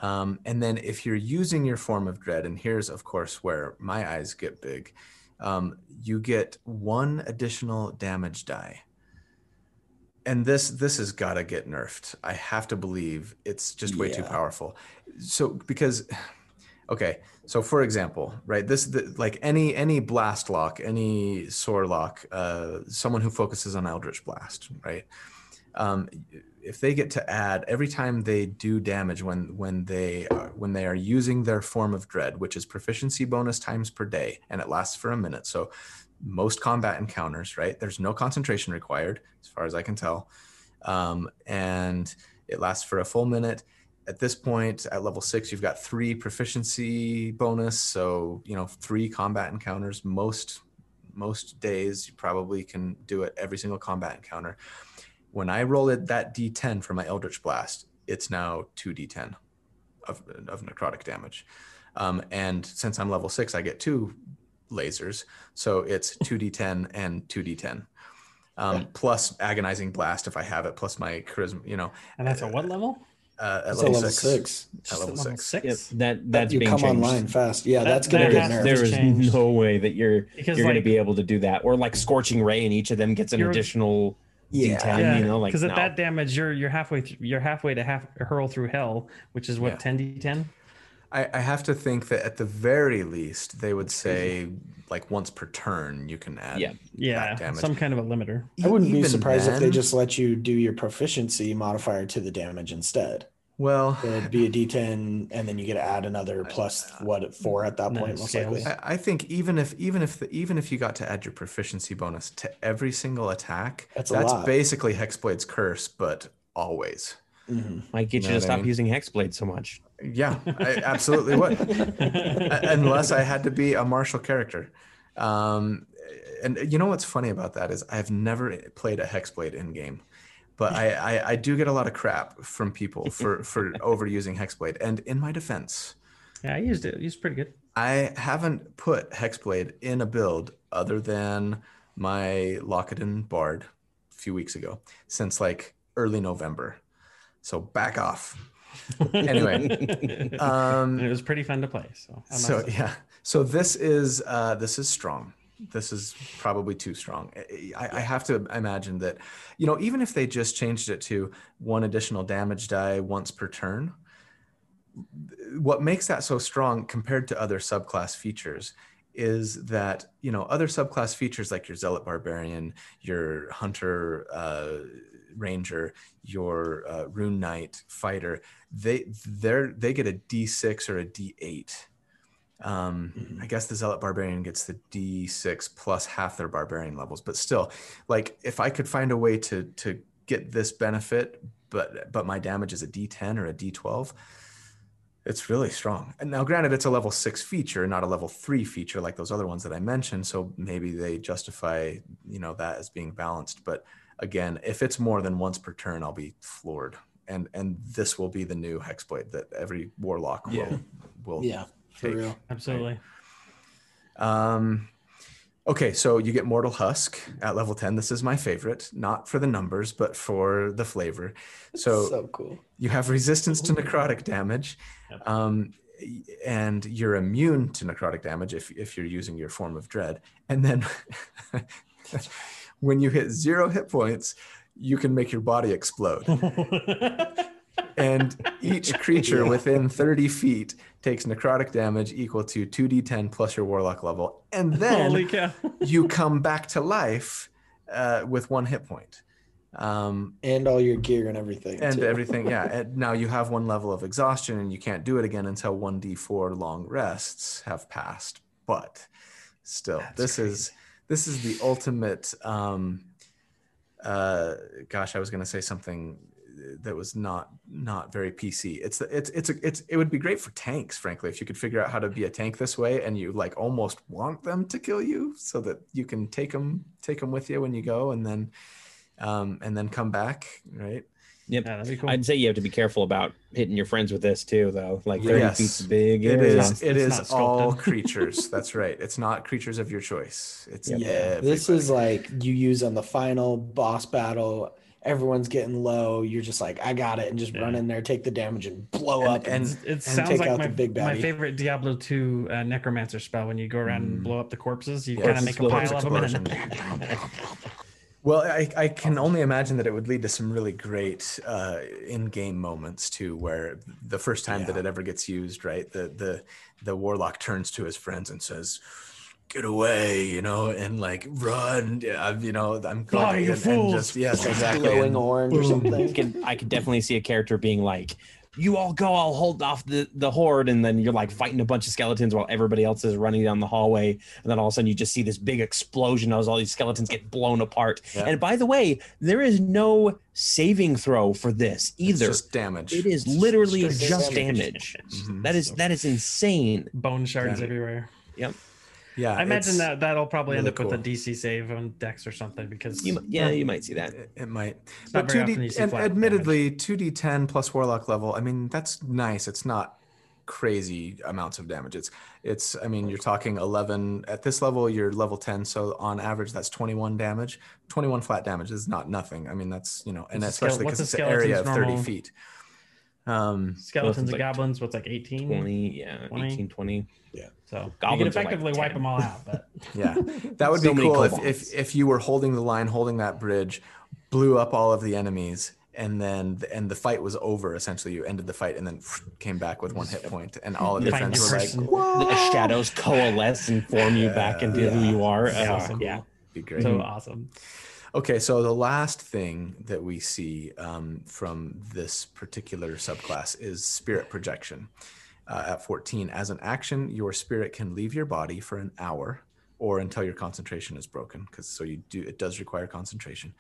Um, and then if you're using your form of dread, and here's of course where my eyes get big, um, you get one additional damage die. And this this has got to get nerfed. I have to believe it's just way too powerful. So because okay, so for example, right, this the, like any any blast lock, any sword lock, uh, someone who focuses on Eldritch Blast, right? Um, if they get to add every time they do damage when when they uh, when they are using their form of dread, which is proficiency bonus times per day, and it lasts for a minute. So most combat encounters, right? There's no concentration required, as far as I can tell, um, and it lasts for a full minute. At this point at level six you've got three proficiency bonus. So you know three combat encounters. Most most days you probably can do it every single combat encounter. When i roll it that d10 for my eldritch blast it's now 2d10 of, of necrotic damage. Um, and since i'm level six i get two lasers so it's 2d10 and 2d10 um, plus agonizing blast if i have it plus my charisma you know And that's at what level? uh, at level, level six. six. At level at level six. Yep. six? That that's you being come changed. online fast. Yeah, That- that's gonna that get nerfed. There is changed. no way that you're Because you're going to be able to do that, or like scorching ray, and each of them gets an additional Yeah. D10. Yeah, you know, like, because at no. that damage, you're you're halfway th- you're halfway to half hurl through hell, which is what ten d ten. I, I have to think that at the very least they would say like once per turn you can add Yeah. Yeah, damage. some kind of a limiter. I wouldn't be Even surprised if they just let you do your proficiency modifier to the damage instead. well it'd be a D10, and then you get to add another plus what four at that point, most likely. I, I think even if even if the, even if you got to add your proficiency bonus to every single attack That's that's basically hexblade's curse but always Mhm. might get you, know to what I stop mean? using hexblade so much. yeah I absolutely would unless I had to be a martial character. Um, and you know what's funny about that is I've never played a hexblade in game, but I, I, I do get a lot of crap from people for for overusing hexblade. And in my defense, Yeah, I used it. It's pretty good. I haven't put hexblade in a build other than my Lockett Bard a few weeks ago since like early November. So back off. Anyway, um, it was pretty fun to play. So, so yeah so this is uh this is strong this is probably too strong I, I have to imagine that you know even if they just changed it to one additional damage die once per turn what makes that so strong compared to other subclass features is that you know other subclass features like your zealot barbarian your hunter uh, ranger your uh, rune knight fighter they they're they get a d6 or a d8 um, Mhm. I guess the zealot barbarian gets the d6 plus half their barbarian levels, but still, like if I could find a way to to get this benefit, but but my damage is a d10 or a d12, it's really strong. And now, granted, it's a level six feature, not a level three feature like those other ones that I mentioned. So maybe they justify you know that as being balanced. But again, if it's more than once per turn, I'll be floored. And and this will be the new hexblade that every warlock will Yeah. will Yeah, for real. absolutely. Um, okay, so you get Mortal Husk at level 10. This is my favorite, not for the numbers, but for the flavor. So, so cool. you have resistance to necrotic damage, Yep. um, and you're immune to necrotic damage if, if you're using your form of dread. And then when you hit zero hit points, you can make your body explode. and each creature Yeah. within 30 feet takes necrotic damage equal to 2d10 plus your warlock level. And then you come back to life uh, with one hit point. Um, and all your gear and everything. and too. everything yeah and now you have one level of exhaustion and you can't do it again until 1d4 long rests have passed but still That's this is this is the ultimate um uh gosh i was going to say something that was not not very pc it's it's it's a, it's it would be great for tanks frankly if you could figure out how to be a tank this way and you like almost want them to kill you so that you can take them take them with you when you go and then um and then come back right Yep. Yeah, that'd be cool. I'd say you have to be careful about hitting your friends with this too, though. Like 30 Yes. feet's big. It area. is. It It's all creatures. That's right. It's not creatures of your choice. It's Yep. yeah, this is like you use on the final boss battle. Everyone's getting low. You're just like, I got it, and just run in there, take the damage, and blow And- up. And, and- it and sounds take like out my, the big my favorite Diablo 2 uh, necromancer spell when you go around and Mm. blow up the corpses. You Yeah, kind of make a explosion, pile of them and then Well, I, I can only imagine that it would lead to some really great uh, in-game moments too, where the first time that it ever gets used, right, the the the warlock turns to his friends and says, "Get away," you know, and like run, yeah, you know, I'm Fly, going and, and just yes, exactly. glowing orange or I something. can I can definitely see a character being like, "You all go, I'll hold off the the horde," and then you're like fighting a bunch of skeletons while everybody else is running down the hallway, and then all of a sudden you just see this big explosion as all these skeletons get blown apart. Yeah. And by the way, there is no saving throw for this it's either. just damage. it is literally straight just damage. damage. Mhm. That is that is insane. bone shards Yeah. everywhere. Yeah, I imagine that that'll probably end really up with a. DC save on Dex or something because You, mi- yeah, you might see that. It, it might, not but two D and flat admittedly two D ten plus warlock level. I mean, that's nice. It's not crazy amounts of damage. It's it's. I mean, you're talking eleven at this level. You're level ten, so on average, that's twenty one damage. Twenty one flat damage is not nothing. I mean, that's you know, and What's especially because it's an area of thirty normal- feet. Um, skeletons like and goblins. What's like 18? 20, yeah, 20? 18, 20. Yeah. So you Goblins can are like effectively wipe them all out. But Yeah, that would So be cool if, if if you were holding the line, holding that bridge, blew up all of the enemies, and then and the fight was over. Essentially, you ended the fight and then came back with one hit point, and all of your Find friends were like, person. "What?" The shadows coalesce and form you back into who you are. Yeah. Awesome. yeah. Be great. so awesome. Okay, so the last thing that we see um, from this particular subclass is spirit projection. Uh, at 14, as an action, your spirit can leave your body for an hour or until your concentration is broken. Because so you do, it does require concentration.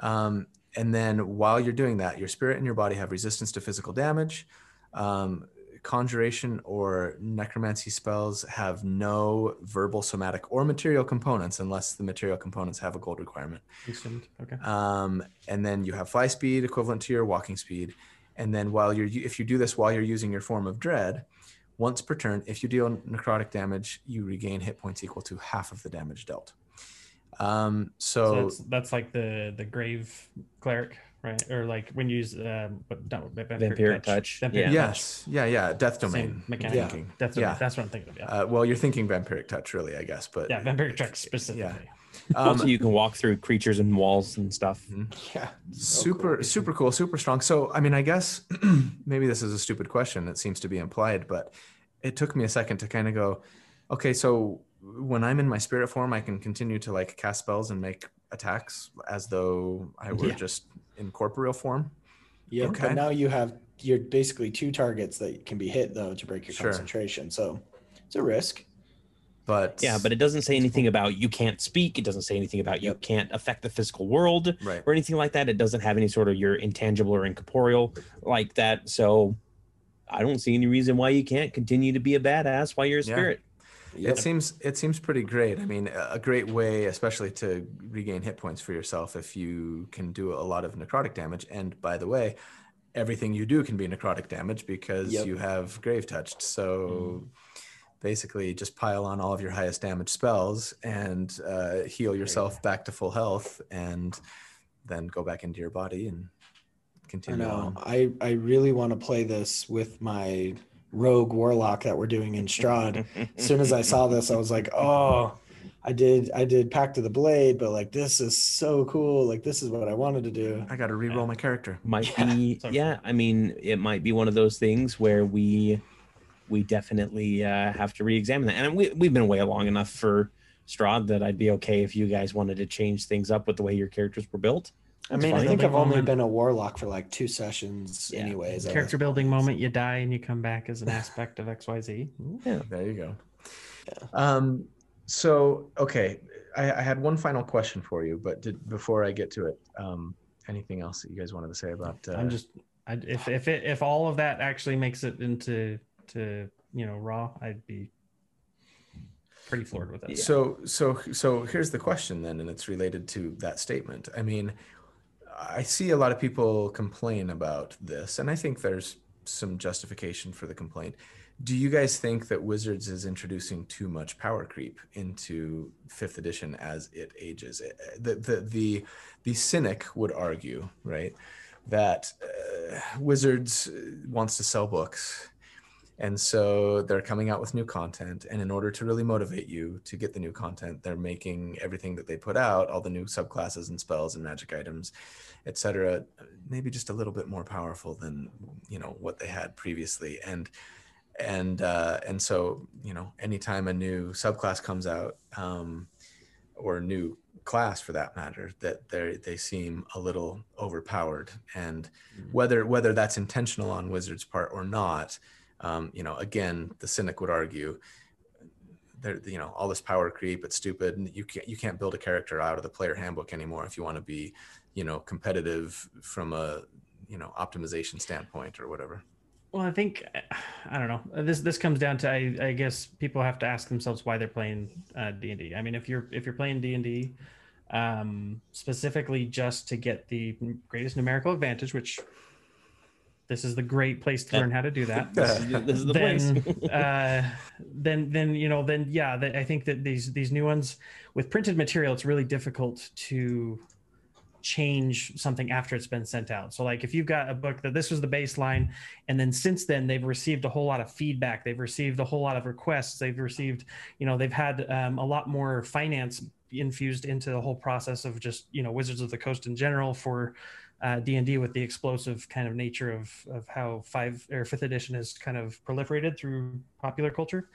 Um, and then while you're doing that, your spirit and your body have resistance to physical damage. Um, conjuration or necromancy spells have no verbal, somatic, or material components unless the material components have a gold requirement. Okay. Um, and then you have fly speed equivalent to your walking speed. And then while you're, if you do this while you're using your form of dread, once per turn, if you deal necrotic damage, you regain hit points equal to half of the damage dealt. Um, So so, that's, that's like the the grave cleric, right? Or like when you use um, but not vampiric, Vampiric touch, Vampiric yeah. touch. yes, yeah, yeah, death domain. Same mechanic. Yeah. thinking. That's what, Yeah. that's what I'm thinking of. Yeah. Uh, well, you're thinking vampiric touch, really, I guess. But yeah, vampiric touch specifically. also, um, you can walk through creatures and walls and stuff. Yeah. super super cool super strong so i mean i guess maybe this is a stupid question it seems to be implied but it took me a second to kind of go okay so when i'm in my spirit form i can continue to like cast spells and make attacks as though i were Yeah. just in corporeal form Yeah. Okay. But now you have you're basically two targets that can be hit though to break your Sure. concentration. So it's a risk. but Yeah, but it doesn't say anything about you can't speak. It doesn't say anything about you Yep. can't affect the physical world right or anything like that. It doesn't have any sort of your intangible or incorporeal like that. So I don't see any reason why you can't continue to be a badass while you're a Yeah. spirit. It seems it seems pretty great. I mean, a great way, especially to regain hit points for yourself, if you can do a lot of necrotic damage. And by the way, everything you do can be necrotic damage because Yep. you have grave touched. So basically, just pile on all of your highest damage spells and uh, heal yourself back to full health, and then go back into your body and continue I know. on. I I really want to play this with my rogue warlock that we're doing in Strahd. as soon as I saw this, I was like, oh, I did I did Pact of the Blade, but like this is so cool. Like this is what I wanted to do. I got to re-roll my character. might Yeah. be So- yeah i mean it might be one of those things where we we definitely uh, have to re-examine that and we, we've been way long enough for Strahd that i'd be okay if you guys wanted to change things up with the way your characters were built I mean, I think I've only Moment. been a warlock for like two sessions, Yeah. anyways. Character building point. moment, you die and you come back as an aspect of XYZ. Yeah, there you go. Um, so okay, I, I had one final question for you, but did, before I get to it, um, anything else that you guys wanted to say about? Uh, I'm just, I, if if it, if all of that actually makes it into to you know raw, I'd be pretty floored with it. So so so here's the question then, and it's related to that statement. I mean, I see a lot of people complain about this, and I think there's some justification for the complaint. Do you guys think that Wizards is introducing too much power creep into fifth edition as it ages? Eh, The the the, the cynic would argue, right, that uh, Wizards uh, wants to sell books and so they're coming out with new content. And in order to really motivate you to get the new content, they're making everything that they put out, all the new subclasses and spells and magic items, etc., maybe just a little bit more powerful than you know what they had previously. And and uh, and so you know, anytime a new subclass comes out, um, or a new class for that matter, that they they seem a little overpowered. And whether whether that's intentional on Wizards' part or not, um, you know, again, the cynic would argue, there, you know, all this power creep, it's stupid, and you can't you can't build a character out of the player handbook anymore if you want to be, you know, competitive from a you know optimization standpoint or whatever. Well, I think I don't know. This this comes down to I, I guess people have to ask themselves why they're playing uh, D and D. I mean, if you're if you're playing D and D um, specifically just to get the greatest numerical advantage, which this is the great place to learn how to do that. This is, this is the place. then, uh, then, then you know, then yeah, that I think that these these new ones with printed material, it's really difficult to change something after it's been sent out. So, like, if you've got a book that this was the baseline, and then since then they've received a whole lot of feedback, they've received a whole lot of requests, they've received, you know, they've had um, a lot more finance infused into the whole process of just you know Wizards of the Coast in general for uh, D&D with the explosive kind of nature of, of how five or fifth edition has kind of proliferated through popular culture.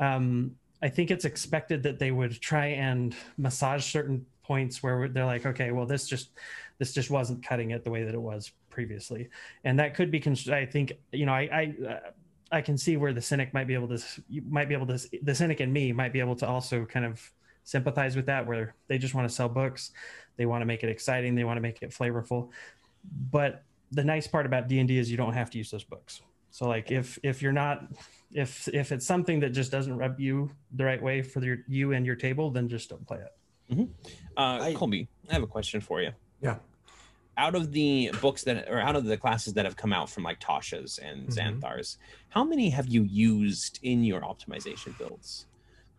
Um, I think it's expected that they would try and massage certain points where they're like, okay, well, this just this just wasn't cutting it the way that it was previously, and that could be. Cons- I think you know, I I, uh, I can see where the cynic might be able to might be able to the cynic and me might be able to also kind of sympathize with that where they just want to sell books they want to make it exciting they want to make it flavorful but the nice part about d&d is you don't have to use those books so like if if you're not if if it's something that just doesn't rub you the right way for your you and your table then just don't play it Uh, I- Colby, I have a question for you. Yeah. Out of the books that, or out of the classes that have come out from like Tasha's and Mhm. Xanathar's, how many have you used in your optimization builds?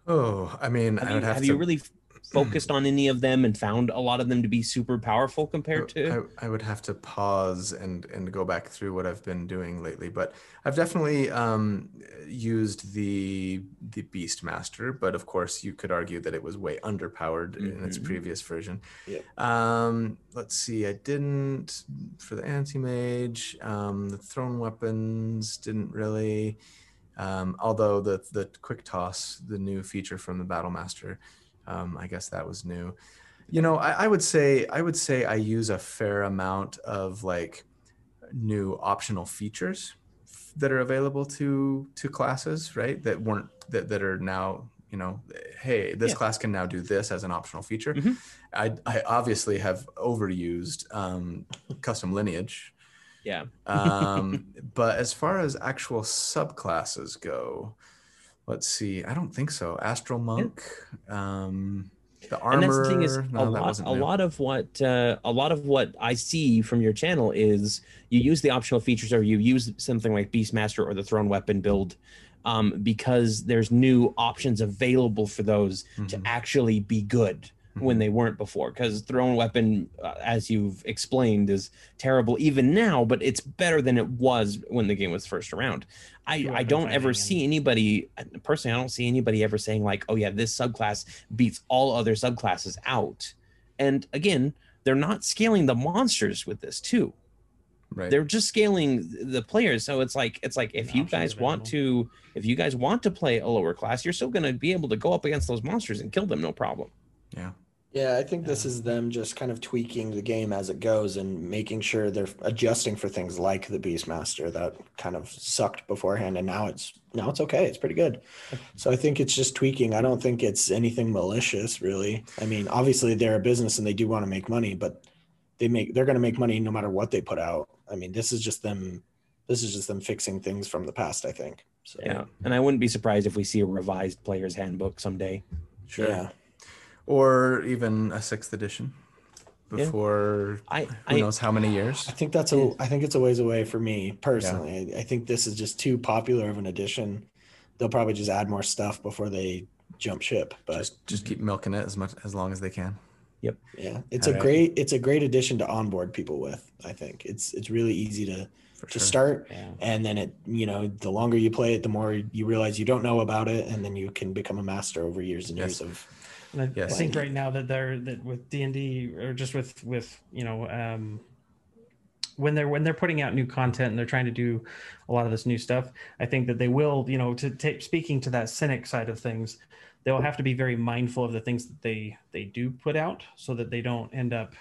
Oh, I mean, Have, I you, would have, have to. you really f- focused on any of them and found a lot of them to be super powerful compared to? I, I would have to pause and and go back through what I've been doing lately, but I've definitely um, used the the Beastmaster. But of course, you could argue that it was way underpowered in its Mhm. previous version. Yeah. Um, let's see, I didn't for the anti-mage. Um, the thrown weapons didn't really. Um, although the the quick toss, the new feature from the Battle Master, um, I guess that was new. You know, I, I would say I would say I use a fair amount of like new optional features that are available to to classes, right? That weren't that that are now you know, hey, this Yeah. class can now do this as an optional feature. Mhm. I I obviously have overused um, custom lineage. yeah. Um, but as far as actual subclasses go, let's see. I don't think so. Astral monk, um, the armor. and that's the thing is no, a lot, a lot of what uh, a lot of what i see from your channel is you use the optional features or you use something like beastmaster or the thrown weapon build um, because there's new options available for those to Mhm. actually be good when Mhm. they weren't before because thrown weapon uh, as you've explained is terrible even now but it's better than it was when the game was first around i, True I don't ever see anybody personally i don't see anybody ever saying like oh yeah this subclass beats all other subclasses out and again they're not scaling the monsters with this too right. they're just scaling the players so it's like it's like if you guys want to if you guys want to play a lower class you're still going to be able to go up against those monsters and kill them no problem Yeah. Yeah, I think this um, is them just kind of tweaking the game as it goes and making sure they're adjusting for things like the Beastmaster that kind of sucked beforehand, and now it's now it's okay. It's pretty good. So I think it's just tweaking. I don't think it's anything malicious, really. I mean, obviously they're a business and they do want to make money, but they make they're going to make money no matter what they put out. I mean, this is just them. This is just them fixing things from the past. I think. So, Yeah, and I wouldn't be surprised if we see a revised player's handbook someday. Sure. Yeah. Or even a sixth edition Yeah. before I, who I knows how many years. I think that's a. I think it's a ways away for me personally. I, I think this is just too popular of an addition. They'll probably just add more stuff before they jump ship. But Just just keep milking it as much as long as they can. Yep. Yeah, it's All a right. great. It's a great addition to onboard people with. I think it's it's really easy to For to sure. start, yeah. and then it you know the longer you play it, the more you realize you don't know about it, and then you can become a master over years and Yes. years of. And I, Yes. Think right now that they're that with D and D or just with with you know um, when they're when they're putting out new content and they're trying to do a lot of this new stuff, I think that they will you know to take speaking to that cynic side of things, they'll have to be very mindful of the things that they they do put out so that they don't end up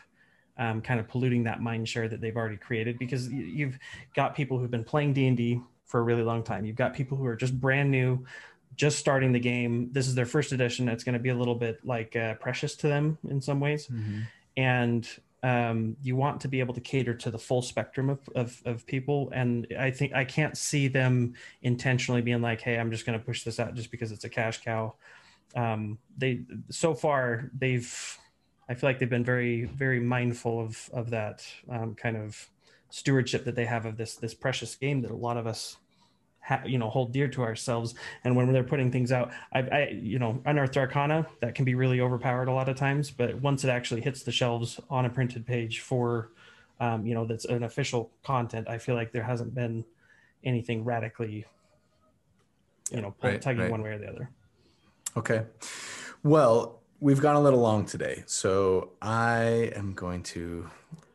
um, kind of polluting that mind share that they've already created because you've got people who've been playing d&d for a really long time you've got people who are just brand new just starting the game this is their first edition. It's going to be a little bit like uh, precious to them in some ways. Mhm. and um, you want to be able to cater to the full spectrum of, of, of people. And i think i can't see them intentionally being like hey i'm just going to push this out just because it's a cash cow. Um, they so far they've i feel like they've been very very mindful of of that um, kind of stewardship that they have of this this precious game that a lot of us ha- you know hold dear to ourselves and when they're putting things out I, I you know unearthed arcana that can be really overpowered a lot of times but once it actually hits the shelves on a printed page for um, you know that's an official content i feel like there hasn't been anything radically you know pull- Right, tugging right. one way or the other Okay. Well, we've gone a little long today, so I am going to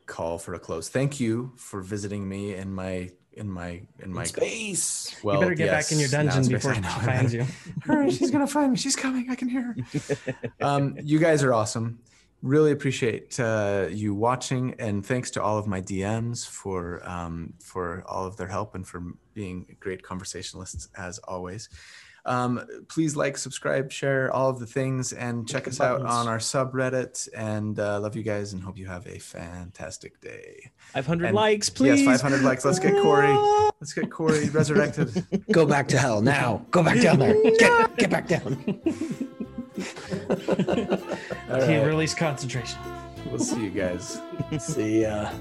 call for a close. Thank you for visiting me in my in my in my Space. well. you better get back in your yes, dungeon before I she finds you Hurry, she's gonna find me. She's coming. I can hear her. um, you guys are awesome. Really appreciate uh, you watching, and thanks to all of my DMs for um, for all of their help and for being great conversationalists as always. Um, please like, subscribe, share all of the things, and check us the out on our subreddit. And uh, love you guys, and hope you have a fantastic day. 500 And- likes, please. Yes, 500 likes. Let's get Corey. Let's get Corey resurrected. Go back to hell now. Go back down there. Get, get back down. All can't right. release concentration We'll see you guys. See ya.